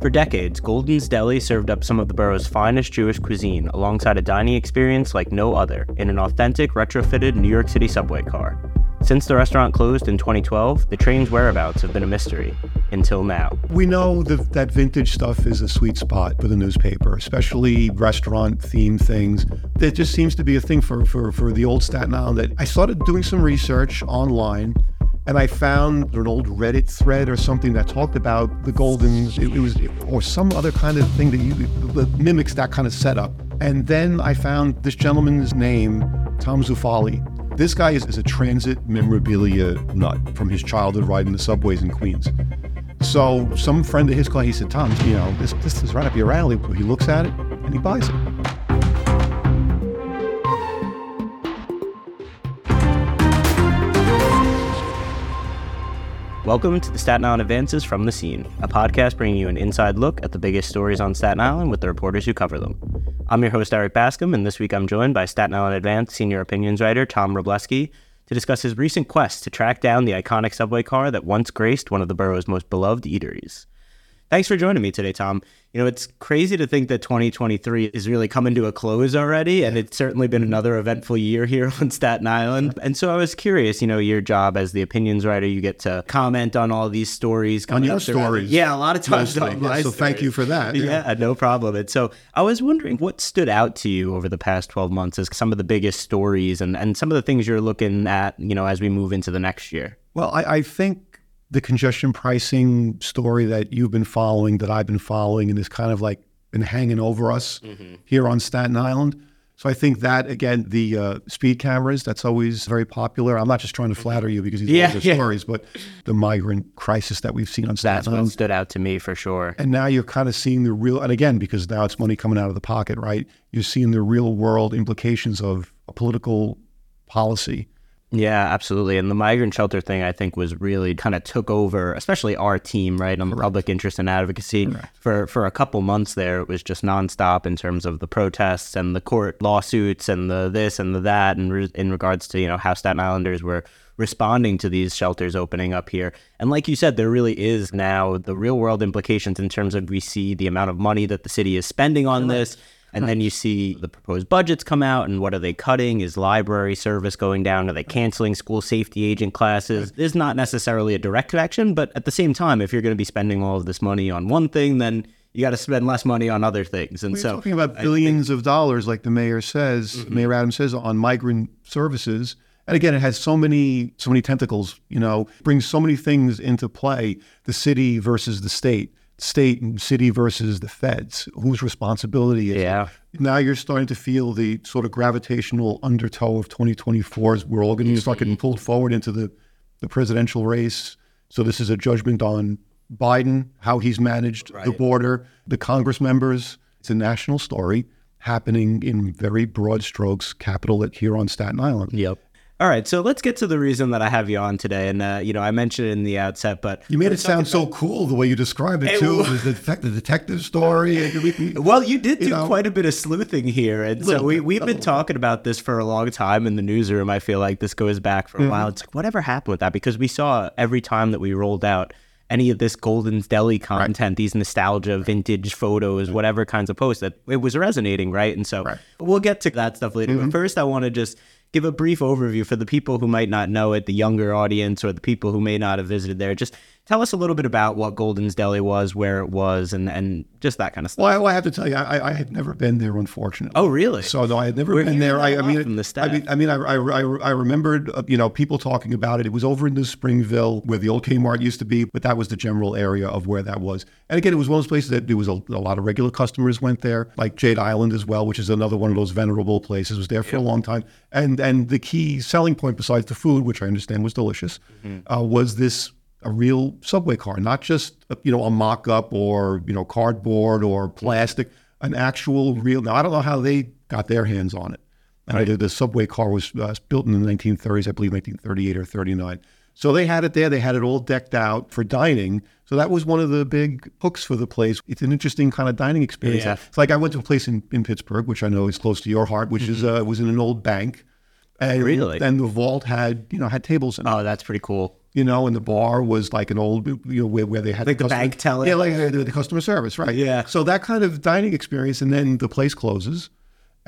For decades, Golden's Deli served up some of the borough's finest Jewish cuisine alongside a dining experience like no other in an authentic, retrofitted New York City subway car. Since the restaurant closed in 2012, the train's whereabouts have been a mystery until now. We know that, that vintage stuff is a sweet spot for the newspaper, especially restaurant themed things. It just seems to be a thing for, for, for the old Staten Island. That I started doing some research online and I found an old Reddit thread or something that talked about the Goldens. It, it was, or some other kind of thing that, you, that mimics that kind of setup. And then I found this gentleman's name, Tom Zufali. This guy is, is a transit memorabilia nut from his childhood riding the subways in Queens. So some friend of his called, he said, Tom, you know, this, this is right up your alley. He looks at it and he buys it. Welcome to the Staten Island Advances from the Scene, a podcast bringing you an inside look at the biggest stories on Staten Island with the reporters who cover them. I'm your host, Erik Bascome, and this week I'm joined by Staten Island Advance senior opinions writer Tom Wrobleski to discuss his recent quest to track down the iconic subway car that once graced one of the borough's most beloved eateries. Thanks for joining me today, Tom. You know, it's crazy to think that 2023 is really coming to a close already, and it's certainly been another eventful year here on Staten Island. And so I was curious, you know, your job as the opinions writer, you get to comment on all these stories. On your stories. Yeah, a lot of times. On Yeah, so thank you for that. Yeah. no problem. And so I was wondering what stood out to you over the past 12 months as some of the biggest stories and, and some of the things you're looking at, you know, as we move into the next year. Well, I, I think the congestion pricing story that you've been following, that I've been following, and is kind of like been hanging over us here on Staten Island. So I think that again, the uh, speed cameras, that's always very popular. I'm not just trying to flatter you because these Yeah, are yeah. stories, but the migrant crisis that we've seen on That's Staten what Island. stood out to me for sure. And now you're kind of seeing the real, and again, because now it's money coming out of the pocket, right? You're seeing the real world implications of a political policy. Yeah, absolutely. And the migrant shelter thing, I think, was really kind of took over, especially our team, right, on the public interest and advocacy. For for a couple months there, it was just nonstop in terms of the protests and the court lawsuits and the this and the that, and re- in regards to you know how Staten Islanders were responding to these shelters opening up here. And like you said, there really is now the real world implications in terms of we see the amount of money that the city is spending on this. And then you see the proposed budgets come out, and what are they cutting? Is library service going down? Are they canceling school safety agent classes? There's not necessarily a direct connection, but at the same time, if you're going to be spending all of this money on one thing, then you got to spend less money on other things. And We're so, talking about billions of dollars, like the mayor says, Mm-hmm. Mayor Adams says, on migrant services. And again, it has so many, so many tentacles. You know, brings so many things into play: the city versus the state, state and city versus the feds. Whose responsibility is it? Yeah. Now you're starting to feel the sort of gravitational undertow of 2024 as we're all going to start getting pulled forward into the, the presidential race. So this is a judgment on Biden, how he's managed the border, the Congress members. It's a national story happening in very broad strokes, capital at here on Staten Island. yep. All right, so let's get to the reason that I have you on today. And, uh, you know, I mentioned it in the outset, but You made it sound so cool the way you described it It too. wa- The, detec- the detective story. and we- we- Well, you did do know? quite a bit of sleuthing here, and so we we've been talking about this for a long time in the newsroom. I feel like this goes back for a Mm-hmm. while. It's like whatever happened with that because we saw every time that we rolled out any of this Golden's Deli content, these nostalgia, vintage photos, whatever kinds of posts that it was resonating, right? And so Right. we'll get to that stuff later. But first, I want to just give a brief overview for the people who might not know it, the younger audience, or the people who may not have visited there. Just tell us a little bit about what Golden's Deli was, where it was, and and just that kind of stuff. Well, I, well, I have to tell you, I, I had never been there, unfortunately. Oh, really? So no, I had never We're been there. I, I mean, from the I mean, I mean, I, I, I, remembered, uh, you know, people talking about it. It was over in New Springville where the old Kmart used to be, but that was the general area of where that was. And again, it was one of those places that there was a, a lot of regular customers went there, like Jade Island as well, which is another one of those venerable places. Was there for a long time, and and the key selling point besides the food, which I understand was delicious, Mm-hmm. uh, was this a real subway car, not just you know a mock-up or you know cardboard or plastic, an actual real. Now I don't know how they got their hands on it. And I did the subway car was uh, built in the 1930s, I believe 1938 or 39. So they had it there. They had it all decked out for dining. So that was one of the big hooks for the place. It's an interesting kind of dining experience. Yeah. It's like I went to a place in, in Pittsburgh, which I know is close to your heart, which is uh, was in an old bank. And, Really? And the vault had you know had tables in it. Oh, that's pretty cool. You know, and the bar was like an old, you know, where, where they had Like the customer- bank teller? Yeah, like uh, the, the customer service, right? Yeah. So that kind of dining experience, and then the place closes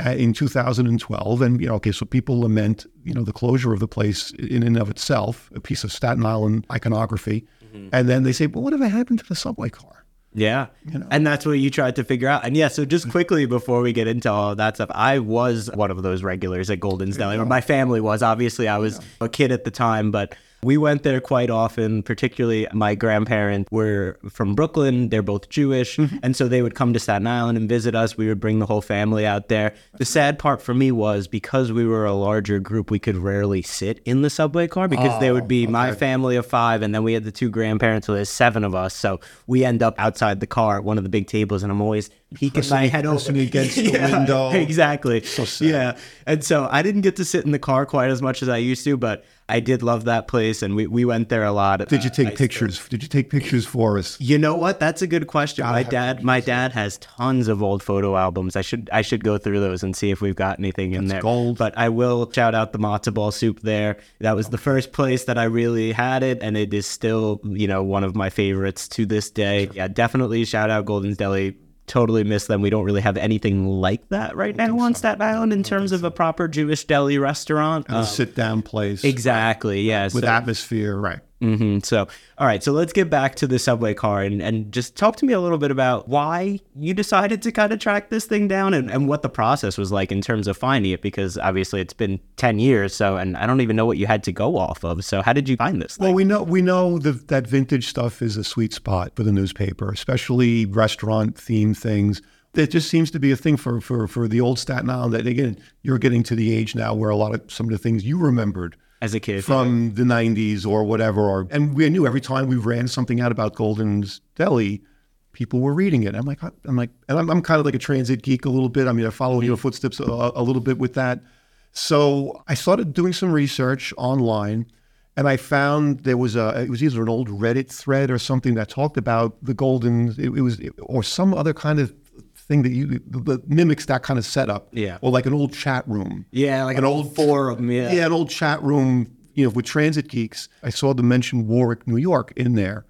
uh, in 2012, and you know, okay, so people lament, you know, the closure of the place in and of itself, a piece of Staten Island iconography, Mm-hmm. and then they say, well, what whatever happened to the subway car? Yeah. You know. And that's what you tried to figure out. And yeah, so just quickly before we get into all that stuff, I was one of those regulars at Golden's Deli. Or my family was. Obviously, I was a kid at the time, but we went there quite often, particularly my grandparents were from Brooklyn. They're both Jewish. Mm-hmm. And so they would come to Staten Island and visit us. We would bring the whole family out there. The sad part for me was because we were a larger group, we could rarely sit in the subway car because there would oh, be my family of five, and then we had the two grandparents, so there's seven of us. So we end up outside the car at one of the big tables, and I'm always peeking my head over pressing against the window. Exactly. sad. Yeah. And so I didn't get to sit in the car quite as much as I used to, but I did love that place, and we, we went there a lot. Did you Uh, take I- pictures? Did you take pictures for us? you know what? That's a good question. My dad, my dad has tons of old photo albums. I should, I should go through those and see if we've got anything in there. gold. But I will shout out the matzo ball soup there. That was the first place that I really had it, and it is still, you know, one of my favorites to this day. Yeah, definitely shout out Golden's Deli. Totally miss them. We don't really have anything like that right now on Staten Island in terms of a proper Jewish deli restaurant. A Uh, sit down place exactly. Yeah. with so- atmosphere, right? Hmm So, all right. So let's get back to the subway car and, and just talk to me a little bit about why you decided to kind of track this thing down and, and what the process was like in terms of finding it, because obviously it's been 10 years. So, and I don't even know what you had to go off of. So, how did you find this? Thing? Well, we know we know the, that vintage stuff is a sweet spot for the newspaper, especially restaurant themed things. That just seems to be a thing for, for, for the old Staten Island. That again, you're getting to the age now where a lot of some of the things you remembered As a kid. from the 90s or whatever. Or, and we knew every time we ran something out about Golden's Deli, people were reading it. I'm like, I'm like, and I'm, I'm kind of like a transit geek a little bit. I mean, I follow in your footsteps a, a little bit with that. So I started doing some research online, and I found there was a it was either an old Reddit thread or something that talked about the Golden. It, it was or some other kind of thing that you that mimics that kind of setup. Yeah. Or like an old chat room. yeah, like an old forum. Yeah. Yeah, an old chat room, you know, with transit geeks. I saw the mention Warwick, New York in there.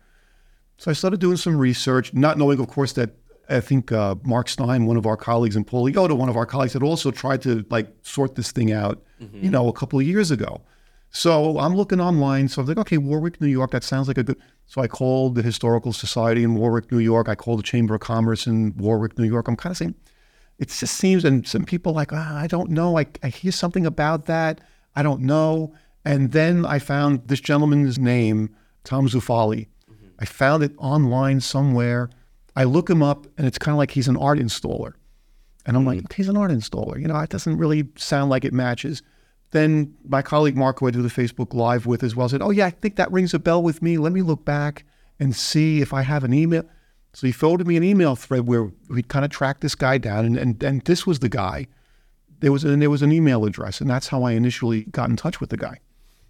So I started doing some research, not knowing, of course, that I think uh, Mark Stein, one of our colleagues, and Paul Yoda, one of our colleagues, had also tried to like sort this thing out, you know, a couple of years ago. So I'm looking online. So I'm like, okay, Warwick, New York, that sounds like a good. So I called the Historical Society in Warwick, New York. I called the Chamber of Commerce in Warwick, New York. I'm kind of saying, it just seems, and some people like, ah, I don't know. I, I hear something about that. I don't know. And then I found this gentleman's name, Tom Zufali. I found it online somewhere. I look him up, and it's kind of like he's an art installer. And I'm like, he's an art installer. You know, it doesn't really sound like it matches. Then my colleague Mark, who I do the Facebook Live with as well, said, Oh, yeah, I think that rings a bell with me. Let me look back and see if I have an email. So he forwarded me an email thread where we'd kind of track this guy down, and, and, and this was the guy. There was, and there was an email address, and that's how I initially got in touch with the guy.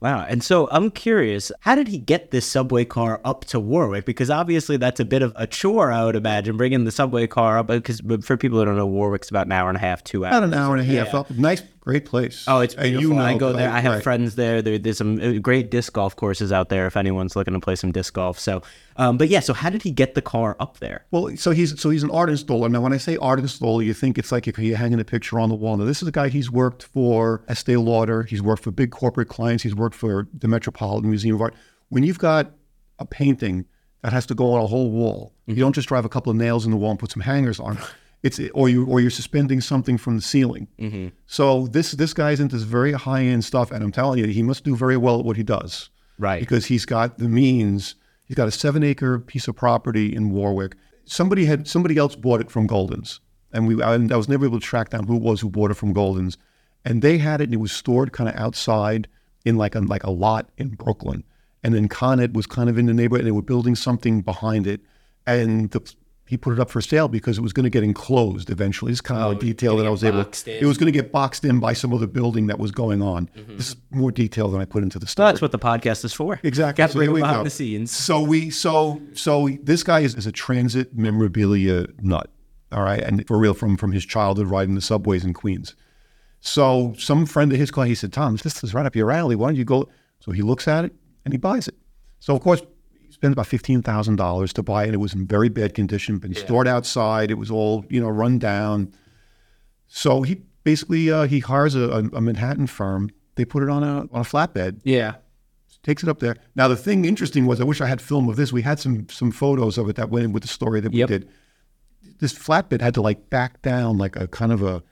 Wow. And so I'm curious, how did he get this subway car up to Warwick? Because obviously that's a bit of a chore, I would imagine, bringing the subway car up. Because for people who don't know, Warwick's about an hour and a half, two hours. About an hour and a half Yeah. up. Nice, great place. Oh, it's beautiful. I go there. I have right. friends there. there. There's some uh, great disc golf courses out there if anyone's looking to play some disc golf. So, um, but yeah, so how did he get the car up there? Well, so he's so he's an art installer. Now, when I say art installer, you think it's like if you're hanging a picture on the wall. Now, this is a guy. He's worked for Estee Lauder. He's worked for big corporate clients. He's worked for the Metropolitan Museum of Art. When you've got a painting that has to go on a whole wall, you don't just drive a couple of nails in the wall and put some hangers on. It's or you or you're suspending something from the ceiling. Mm-hmm. So this this guy's into this very high end stuff, and I'm telling you, he must do very well at what he does Right. because he's got the means. He's got a seven acre piece of property in Warwick. Somebody had somebody else bought it from Goldens, and we I, I was never able to track down who it was who bought it from Goldens, and they had it and it was stored kind of outside in like a like a lot in Brooklyn, and then Con Ed was kind of in the neighborhood, and they were building something behind it, and the, he put it up for sale because it was going to get enclosed eventually. This is kind of oh, a detail that I was able. boxed in. It was going to get boxed in by some other building that was going on. Mm-hmm. This is more detail than I put into the So story. that's what the podcast is for. Exactly. Got So bring we behind go. the scenes. So we so so this guy is, is a transit memorabilia nut. All right, and for real from from his childhood riding the subways in Queens. So some friend of his called. He said, "Tom, this is right up your alley. Why don't you go?" So he looks at it and he buys it. So of course, he spent about fifteen thousand dollars to buy it. It was in very bad condition, been stored outside. It was all you know run down. So he basically uh, he hires a, a, Manhattan firm. They put it on a on a flatbed, Yeah. takes it up there. Now the thing interesting was I wish I had film of this. We had some some photos of it that went in with the story that Yep. we did. This flatbed had to like back down like a kind of a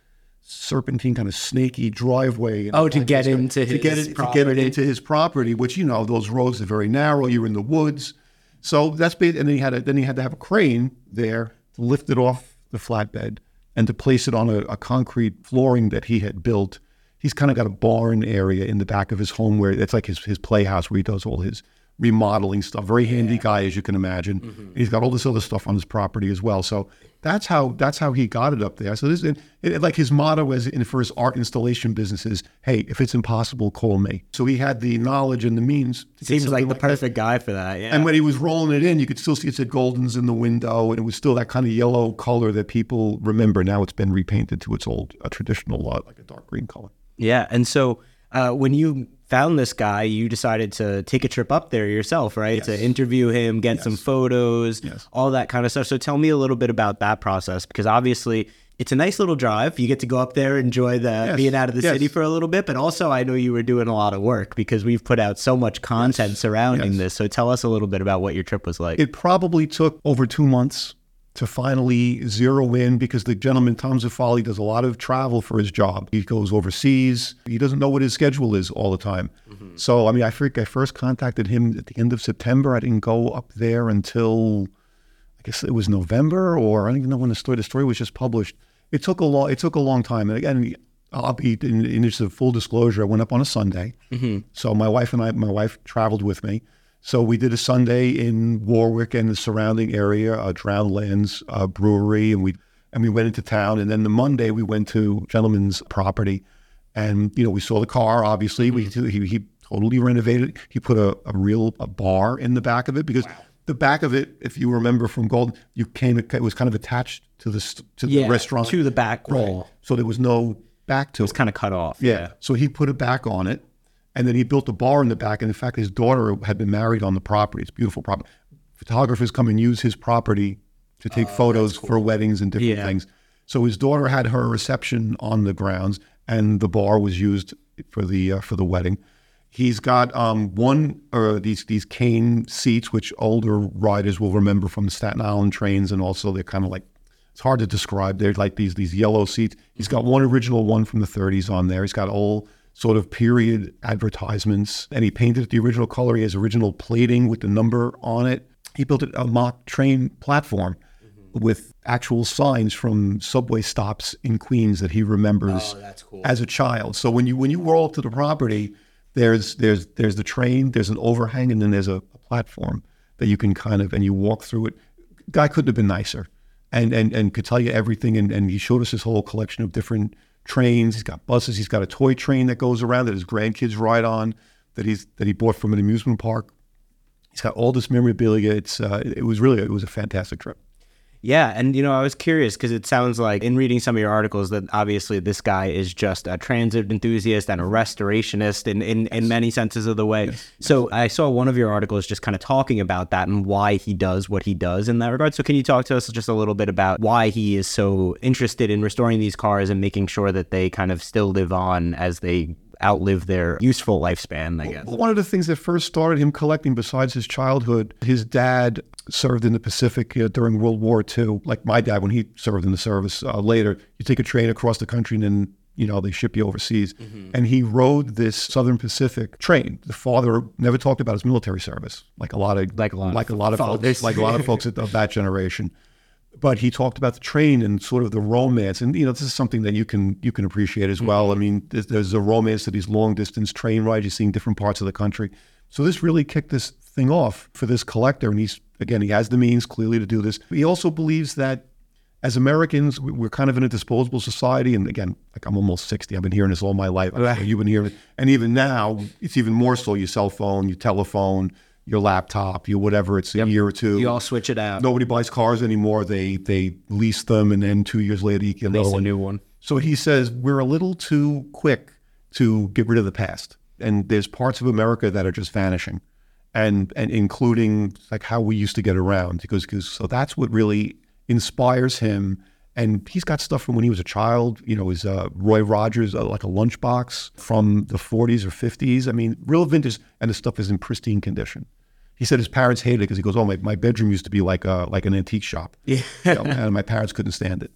serpentine kind of snaky driveway. Oh, to get into to get his it to get it into his property, which you know those roads are very narrow. You're in the woods, so that's ba- and then he had a, then he had to have a crane there to lift it off the flatbed and to place it on a, a concrete flooring that he had built. He's kind of got a barn area in the back of his home where it's like his his playhouse where he does all his remodeling stuff. Very handy guy, as you can imagine. Mm-hmm. He's got all this other stuff on his property as well. So that's how that's how he got it up there. So this it, it- like his motto as in for his art installation business is, "Hey, if it's impossible, call me." So he had the knowledge and the means. to Seems like the that. perfect guy for that. Yeah. And when he was rolling it in, you could still see it said Goldens in the window, and it was still that kind of yellow color that people remember. Now it's been repainted to its old uh, traditional, uh, like a dark green color. Yeah, and so uh, when you found this guy, you decided to take a trip up there yourself, right? To interview him, get some photos, Yes. all that kind of stuff. So tell me a little bit about that process because obviously it's a nice little drive. You get to go up there, enjoy the being out of the yes. city for a little bit, but also I know you were doing a lot of work because we've put out so much content surrounding Yes. this. So tell us a little bit about what your trip was like. It probably took over two months to finally zero in because the gentleman, Tom Zuffali, does a lot of travel for his job. He goes overseas. He doesn't know what his schedule is all the time. Mm-hmm. So, I mean, I think I first contacted him at the end of September. I didn't go up there until I guess it was November, or I don't even know when the story. The story was just published. It took a long. It took a long time. And again, I'll be in, in just a full disclosure. I went up on a Sunday, mm-hmm. so my wife and I, my wife traveled with me. So we did a Sunday in Warwick and the surrounding area, uh, Drowned Lands uh, Brewery, and we and we went into town. And then the Monday we went to gentleman's property, and you know we saw the car. Obviously, we he, he totally renovated. He put a, a real a bar in the back of it because the back of it, if you remember from Golden, you came it was kind of attached to the to yeah, the restaurant to the back wall. so there was no back to It's it. Was kind of cut off. Yeah. So he put it back on it, and then he built a bar in the back. And in fact, his daughter had been married on the property. It's a beautiful property. Photographers come and use his property to take photos for weddings and different Yeah. things. So his daughter had her reception on the grounds, and the bar was used for the uh, for the wedding. He's got um, one or these these cane seats, which older riders will remember from the Staten Island trains, and also they're kind of like it's hard to describe. They're like these these yellow seats. He's got one original one from the 30s on there. He's got all sort of period advertisements, and he painted it the original color. He has original plating with the number on it. He built it a mock train platform mm-hmm. with actual signs from subway stops in Queens that he remembers oh, that's cool. as a child. So when you when you roll up to the property, there's there's there's the train, there's an overhang, and then there's a, a platform that you can kind of and you walk through it. Guy couldn't have been nicer, and and and could tell you everything. And and he showed us his whole collection of different trains. He's got buses. He's got a toy train that goes around that his grandkids ride on, that he's that he bought from an amusement park. He's got all this memorabilia. It's uh, it was really it was a fantastic trip. Yeah, and you know, I was curious because it sounds like in reading some of your articles that obviously this guy is just a transit enthusiast and a restorationist in, in, in many senses of the way. So I saw one of your articles just kind of talking about that and why he does what he does in that regard. So can you talk to us just a little bit about why he is so interested in restoring these cars and making sure that they kind of still live on as they outlive their useful lifespan, I guess. One of the things that first started him collecting, besides his childhood, his dad served in the Pacific uh, during World War II. Like my dad, when he served in the service uh, later, you take a train across the country and then you know they ship you overseas. And he rode this Southern Pacific train. The father never talked about his military service, like a lot of Like a lot of like a lot of folks, like a lot of folks of that generation. But he talked about the train and sort of the romance, and you know this is something that you can you can appreciate as well. Mm-hmm. I mean, there's, there's a romance to these long distance train rides. You're seeing different parts of the country, so this really kicked this thing off for this collector. And he's again, he has the means clearly to do this. He also believes that as Americans, we- we're kind of in a disposable society. And again, like I'm almost 60. I've been hearing this all my life. You've been hearing it. And even now, it's even more so your cell phone, your telephone, your laptop, your whatever. It's a year or two. You all switch it out. Nobody buys cars anymore. They they lease them, and then two years later you can Lease a new one. So he says we're a little too quick to get rid of the past, and there's parts of America that are just vanishing, and and including like how we used to get around because because so that's what really inspires him and he's got stuff from when he was a child you know his uh, roy rogers uh, like a lunchbox from the 40s or 50s i mean real vintage and the stuff is in pristine condition he said his parents hated it because he goes oh my, my bedroom used to be like a like an antique shop Yeah. You know, and my parents couldn't stand it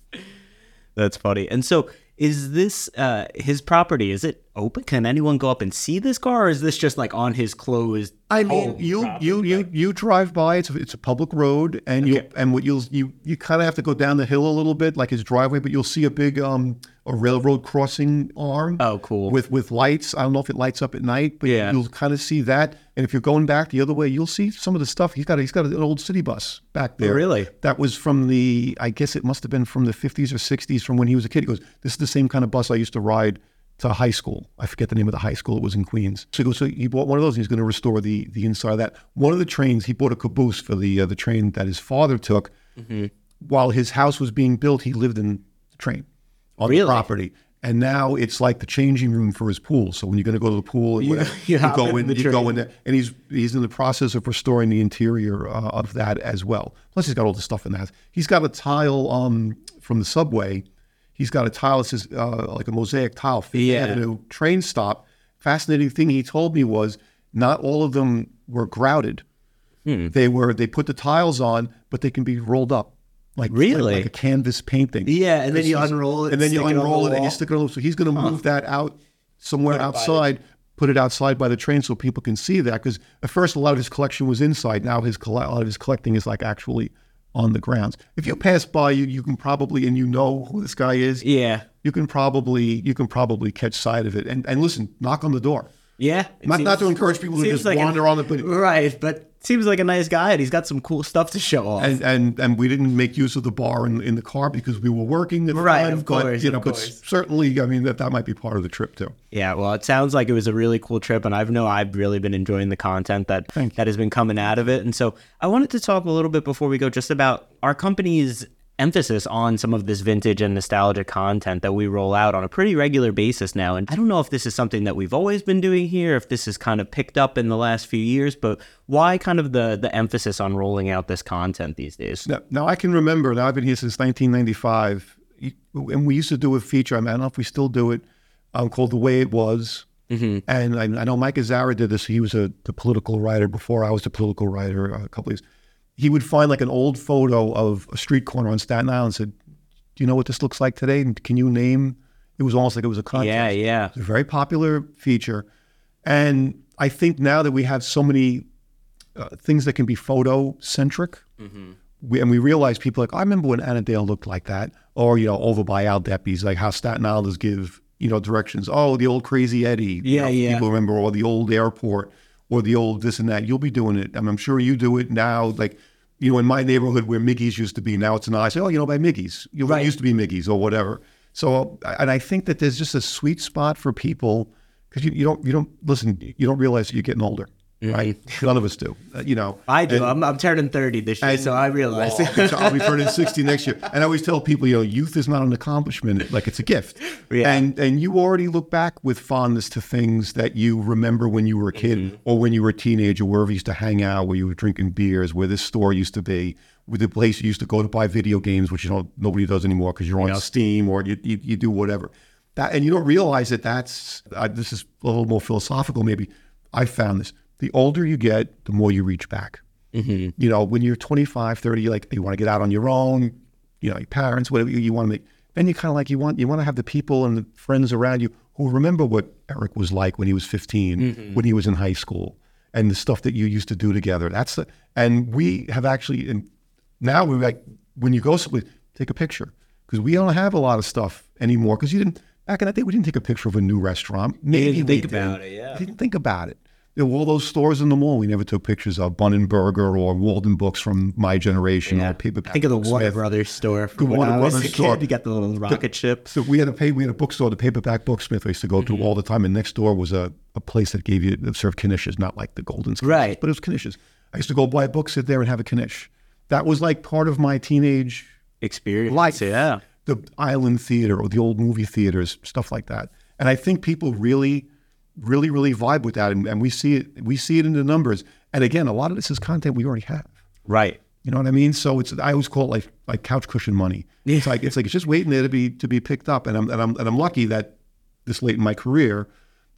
That's funny. And so, is this uh, his property? Is it open? Can anyone go up and see this car, or is this just like on his closed? I mean, you property? you you you drive by. It's a, it's a public road, and you and what you'll you you kind of have to go down the hill a little bit, like his driveway. But you'll see a big um a railroad crossing arm. Oh, cool. With with lights. I don't know if it lights up at night, but Yeah. you'll kind of see that. And if you're going back the other way, you'll see some of the stuff. He's got a, he's got an old city bus back there. really? That was from the I guess it must have been from the 50s or 60s, from when he was a kid. He goes, "This is the same kind of bus I used to ride." To high school, I forget the name of the high school. It was in Queens. So he goes. So he bought one of those. and He's going to restore the the inside of that. One of the trains, he bought a caboose for the uh, the train that his father took. Mm-hmm. While his house was being built, he lived in the train on Really? the property. And now it's like the changing room for his pool. So when you're going to go to the pool, You- whatever, you you, go in in, you go in there, and he's he's in the process of restoring the interior uh, of that as well. Plus, he's got all the stuff in the house. He's got a tile um, from the subway. He's got a tile that says uh, like a mosaic tile, Fifth Yeah. Avenue train stop. Fascinating thing he told me was not all of them were grouted. Hmm. They were they put the tiles on, but they can be rolled up, like Really? like, like a canvas painting. Yeah, and then you unroll it, and then you stick it on the unroll it, and you stick it on. So he's going to move that out somewhere outside, put it outside by the train so people can see that. Because at first, a lot of his collection was inside. Now his coll- a lot of his collecting is like actually on the grounds. If you pass by, you you can probably and you know who this guy is. Yeah, You can probably you can probably catch sight of it. And and listen, knock on the door. yeah. It Not, not to encourage people to just like an- wander on the but right, but seems like a nice guy, and he's got some cool stuff to show off. and, and and we didn't make use of the bar in, in the car because we were working at Right, time, of but, course, you know, but certainly, I mean, that that might be part of the trip too. Yeah, well, it sounds like it was a really cool trip, and I've know I've really been enjoying the content that that has been coming out of it. And so I wanted to talk a little bit before we go just about our company's emphasis on some of this vintage and nostalgic content that we roll out on a pretty regular basis now. And I don't know if this is something that we've always been doing here, if this has kind of picked up in the last few years, but why kind of the the emphasis on rolling out this content these days? Now, now I can remember. Now I've been here since 1995, and we used to do a feature. I, mean, I don't know if we still do it, um, called "The Way It Was." Mm-hmm. And I, I know Mike Azara did this. He was a the political writer before I was a political writer. uh, A couple of years. He would find like an old photo of a street corner on Staten Island. and Said, "Do you know what this looks like today? And can you name?" It was almost like it was a contest. Yeah, yeah. It's a very popular feature. And I think now that we have so many uh, things that can be photo centric, we, and we realize people are like, I remember when Annandale looked like that, or, you know, over by Al Deppe's, like how Staten Islanders give, you know, directions. Oh, the old Crazy Eddie. you Yeah, know, yeah. People remember, or the old airport, or the old this and that. You'll be doing it. I mean, I'm sure you do it now. Like, you know, in my neighborhood where Miggy's used to be, now it's an I say, oh, you know, by Miggy's. You know, Right. It used to be Miggy's or whatever. So, and I think that there's just a sweet spot for people because you, you don't, you don't, listen, you don't realize you're getting older, right? None of us do, uh, you know. I do. And- I'm, I'm turning 30 this year, so I realize. Oh, okay, so I'll be turning 60 next year. And I always tell people, you know, youth is not an accomplishment, like it's a gift. Yeah. And and you already look back with fondness to things that you remember when you were a kid Mm-hmm. or when you were a teenager, wherever you used to hang out, where you were drinking beers, where this store used to be, with the place you used to go to buy video games, which you know nobody does anymore because you're on Steam or you, you, you do whatever. That and you don't realize that that's uh, this is a little more philosophical maybe. I found this. The older you get, the more you reach back mm-hmm. you know, when you're 25, 30, you're like you want to get out on your own, you know, your parents, whatever you, you want to make. Then you kind of like you want you want to have the people and the friends around you who remember what Eric was like when he was 15, mm-hmm. when he was in high school, and the stuff that you used to do together. That's the and we have actually and now we're like when you go someplace, take a picture because we don't have a lot of stuff anymore because you didn't back in that day we didn't take a picture of a new restaurant. Maybe didn't think about did. it, yeah. Didn't think about it. There were all those stores in the mall we never took pictures of. Bunnenberger or Waldenbooks from my generation or paperback. Think of the Warner Smith. Brothers store. The Warner was Brothers store. You got the little rocket ship. So we had a pay, we had a bookstore, the paperback booksmith I used to go Mm-hmm. to all the time, and next door was a, a place that gave you that served knishes, not like the Golden Knishes, Right. But it was knishes. I used to go buy a book, sit there, and have a knish. That was like part of my teenage Experience. life. Yeah. The island theater or the old movie theaters, stuff like that. And I think people really, really, really vibe with that. And, and we see it, we see it in the numbers. And again, a lot of this is content we already have. Right. You know what I mean? So it's I always call it like like couch cushion money. It's like it's like it's just waiting there to be to be picked up. And I'm and I'm and I'm lucky that this late in my career,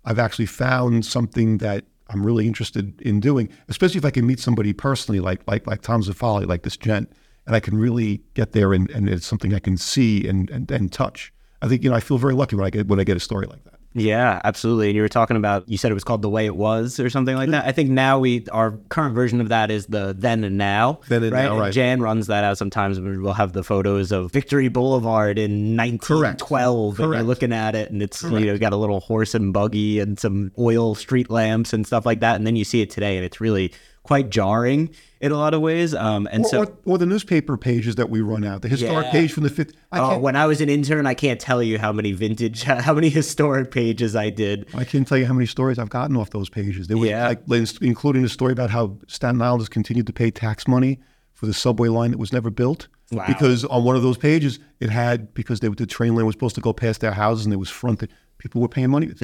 I've actually found something that I'm really interested in doing, especially if I can meet somebody personally, like like like Tom Zafali, like this gent, and I can really get there and, and it's something I can see and, and and touch. I think you know I feel very lucky when I get when I get a story like that. Yeah, absolutely. And you were talking about you said it was called the way it was or something like hmm. that. I think now we our current version of that is the then and now. Then and right? now, right. Jan runs that out sometimes. We'll have the photos of Victory Boulevard in 1912, and you're looking at it, and it's you know got a little horse and buggy and some oil street lamps and stuff like that. And then you see it today, and it's really quite jarring in a lot of ways. Um, and Or, so. or, or the newspaper pages that we run out, the historic Yeah. page from the fifth. I Oh, when I was an intern, I can't tell you how many vintage, how many historic pages I did. I can't tell you how many stories I've gotten off those pages. There was Yeah. like including the story about how Staten Island has continued to pay tax money for the subway line that was never built. Wow. Because on one of those pages, it had because they, the train line was supposed to go past their houses and it was fronted. People were paying money. It's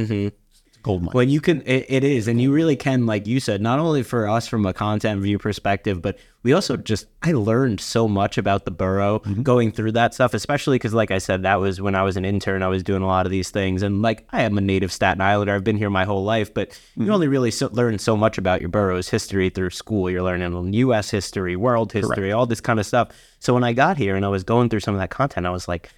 gold mine. Well, you can. It, it is, and you really can, like you said, not only for us from a content view perspective, but we also just. I learned so much about the borough mm-hmm. going through that stuff, especially because, like I said, that was when I was an intern. I was doing a lot of these things, and like I am a native Staten Islander. I've been here my whole life, but you mm-hmm. only really so, learn so much about your borough's history through school. You're learning U.S. history, world history, all this kind of stuff. So when I got here and I was going through some of that content, I was like.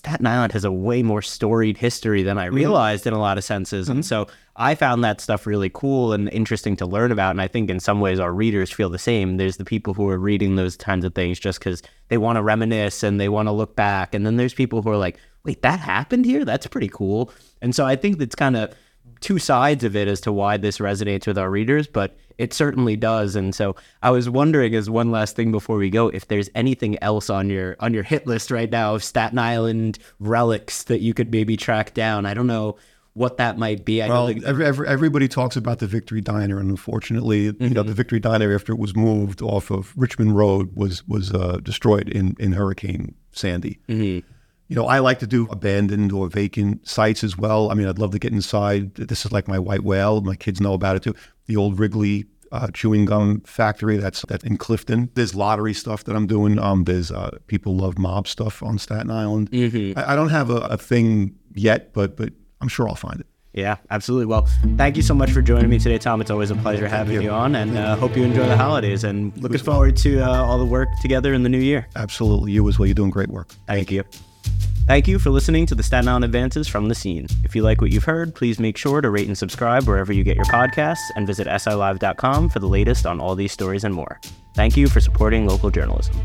Staten Island has a way more storied history than I mm-hmm. realized in a lot of senses. And mm-hmm. so I found that stuff really cool and interesting to learn about. And I think in some ways our readers feel the same. There's the people who are reading those kinds of things just because they want to reminisce and they want to look back. And then there's people who are like, wait, that happened here? That's pretty cool. And so I think that's kind of two sides of it as to why this resonates with our readers, but it certainly does. And so I was wondering, as one last thing before we go, if there's anything else on your on your hit list right now of Staten Island relics that you could maybe track down. I don't know what that might be. I Well, every, every, everybody talks about the Victory Diner, and unfortunately, you know, the Victory Diner after it was moved off of Richmond Road was was uh, destroyed in in Hurricane Sandy. You know, I like to do abandoned or vacant sites as well. I mean, I'd love to get inside. This is like my white whale. My kids know about it too. The old Wrigley uh, chewing gum factory that's that's in Clifton. There's lottery stuff that I'm doing. Um, there's uh, people love mob stuff on Staten Island. I, I don't have a, a thing yet, but but I'm sure I'll find it. yeah, absolutely. Well, thank you so much for joining me today, Tom. It's always a pleasure having you. on, and uh, hope you enjoy the holidays. And looking forward to uh, all the work together in the new year. Absolutely. You as well. You're doing great work. Thank you. Thank you for listening to the Staten Island Advances from the Scene. If you like what you've heard, please make sure to rate and subscribe wherever you get your podcasts and visit silive.com for the latest on all these stories and more. Thank you for supporting local journalism.